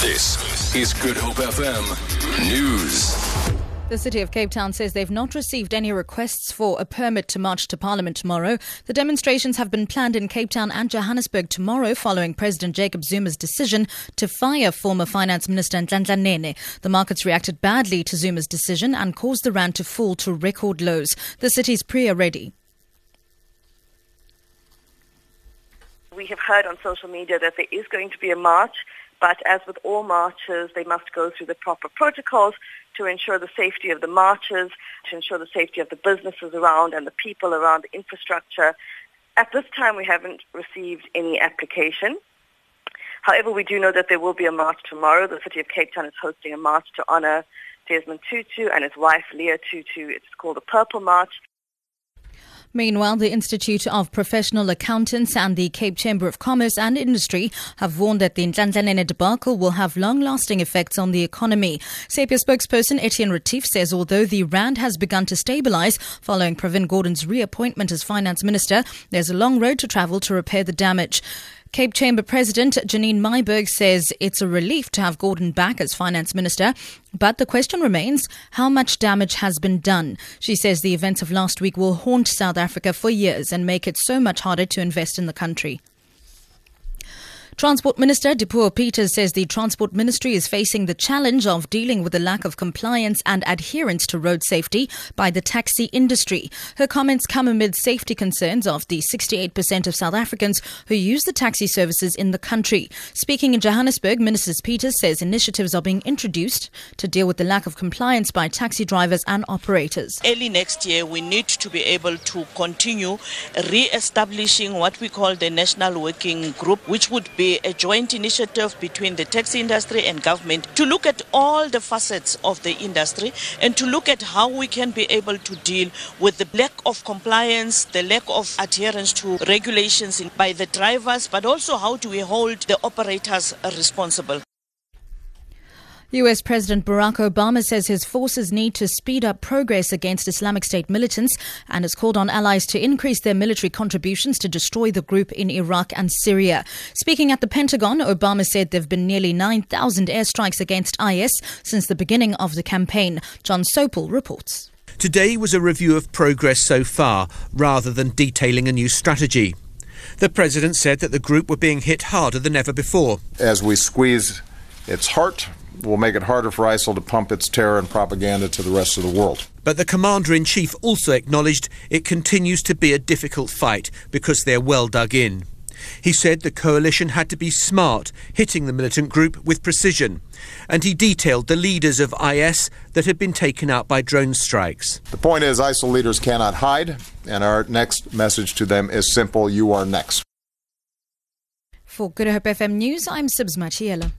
This is Good Hope FM News. The City of Cape Town says they've not received any requests for a permit to march to Parliament tomorrow. The demonstrations have been planned in Cape Town and Johannesburg tomorrow following President Jacob Zuma's decision to fire former Finance Minister Nhlanhla Nene. The markets reacted badly to Zuma's decision and caused the rand to fall to record lows. The city's Priya Reddy. We have heard on social media that there is going to be a march, but as with all marches, they must go through the proper protocols to ensure the safety of the marchers, to ensure the safety of the businesses around and the people around the infrastructure. At this time, we haven't received any application. However, we do know that there will be a march tomorrow. The City of Cape Town is hosting a march to honor Desmond Tutu and his wife, Leah Tutu. It's called the Purple March. Meanwhile, the Institute of Professional Accountants and the Cape Chamber of Commerce and Industry have warned that the Nhlanhla Nene debacle will have long-lasting effects on the economy. SAIPA spokesperson Etienne Retief says although the rand has begun to stabilize following Pravin Gordhan's reappointment as finance minister, there's a long road to travel to repair the damage. Cape Chamber President Janine Myburgh says it's a relief to have Gordhan back as finance minister, but the question remains how much damage has been done. She says the events of last week will haunt South Africa for years and make it so much harder to invest in the country. Transport Minister Dipuo Peters says the Transport Ministry is facing the challenge of dealing with the lack of compliance and adherence to road safety by the taxi industry. Her comments come amid safety concerns of the 68% of South Africans who use the taxi services in the country. Speaking in Johannesburg, Minister Peters says initiatives are being introduced to deal with the lack of compliance by taxi drivers and operators. Early next year, we need to be able to continue re-establishing what we call the National Working Group, which would a joint initiative between the taxi industry and government to look at all the facets of the industry and to look at how we can be able to deal with the lack of compliance, the lack of adherence to regulations by the drivers, but also how do we hold the operators responsible. US President Barack Obama says his forces need to speed up progress against Islamic State militants and has called on allies to increase their military contributions to destroy the group in Iraq and Syria. Speaking at the Pentagon, Obama said there have been nearly 9,000 airstrikes against IS since the beginning of the campaign. Jon Sopel reports. Today was a review of progress so far rather than detailing a new strategy. The president said that the group were being hit harder than ever before. As we squeeze its heart, will make it harder for ISIL to pump its terror and propaganda to the rest of the world. But the commander in chief also acknowledged it continues to be a difficult fight because they're well dug in. He said the coalition had to be smart, hitting the militant group with precision. And he detailed the leaders of IS that had been taken out by drone strikes. The point is, ISIL leaders cannot hide, and our next message to them is simple you are next. For Good Hope FM News, I'm Sibs Machiela.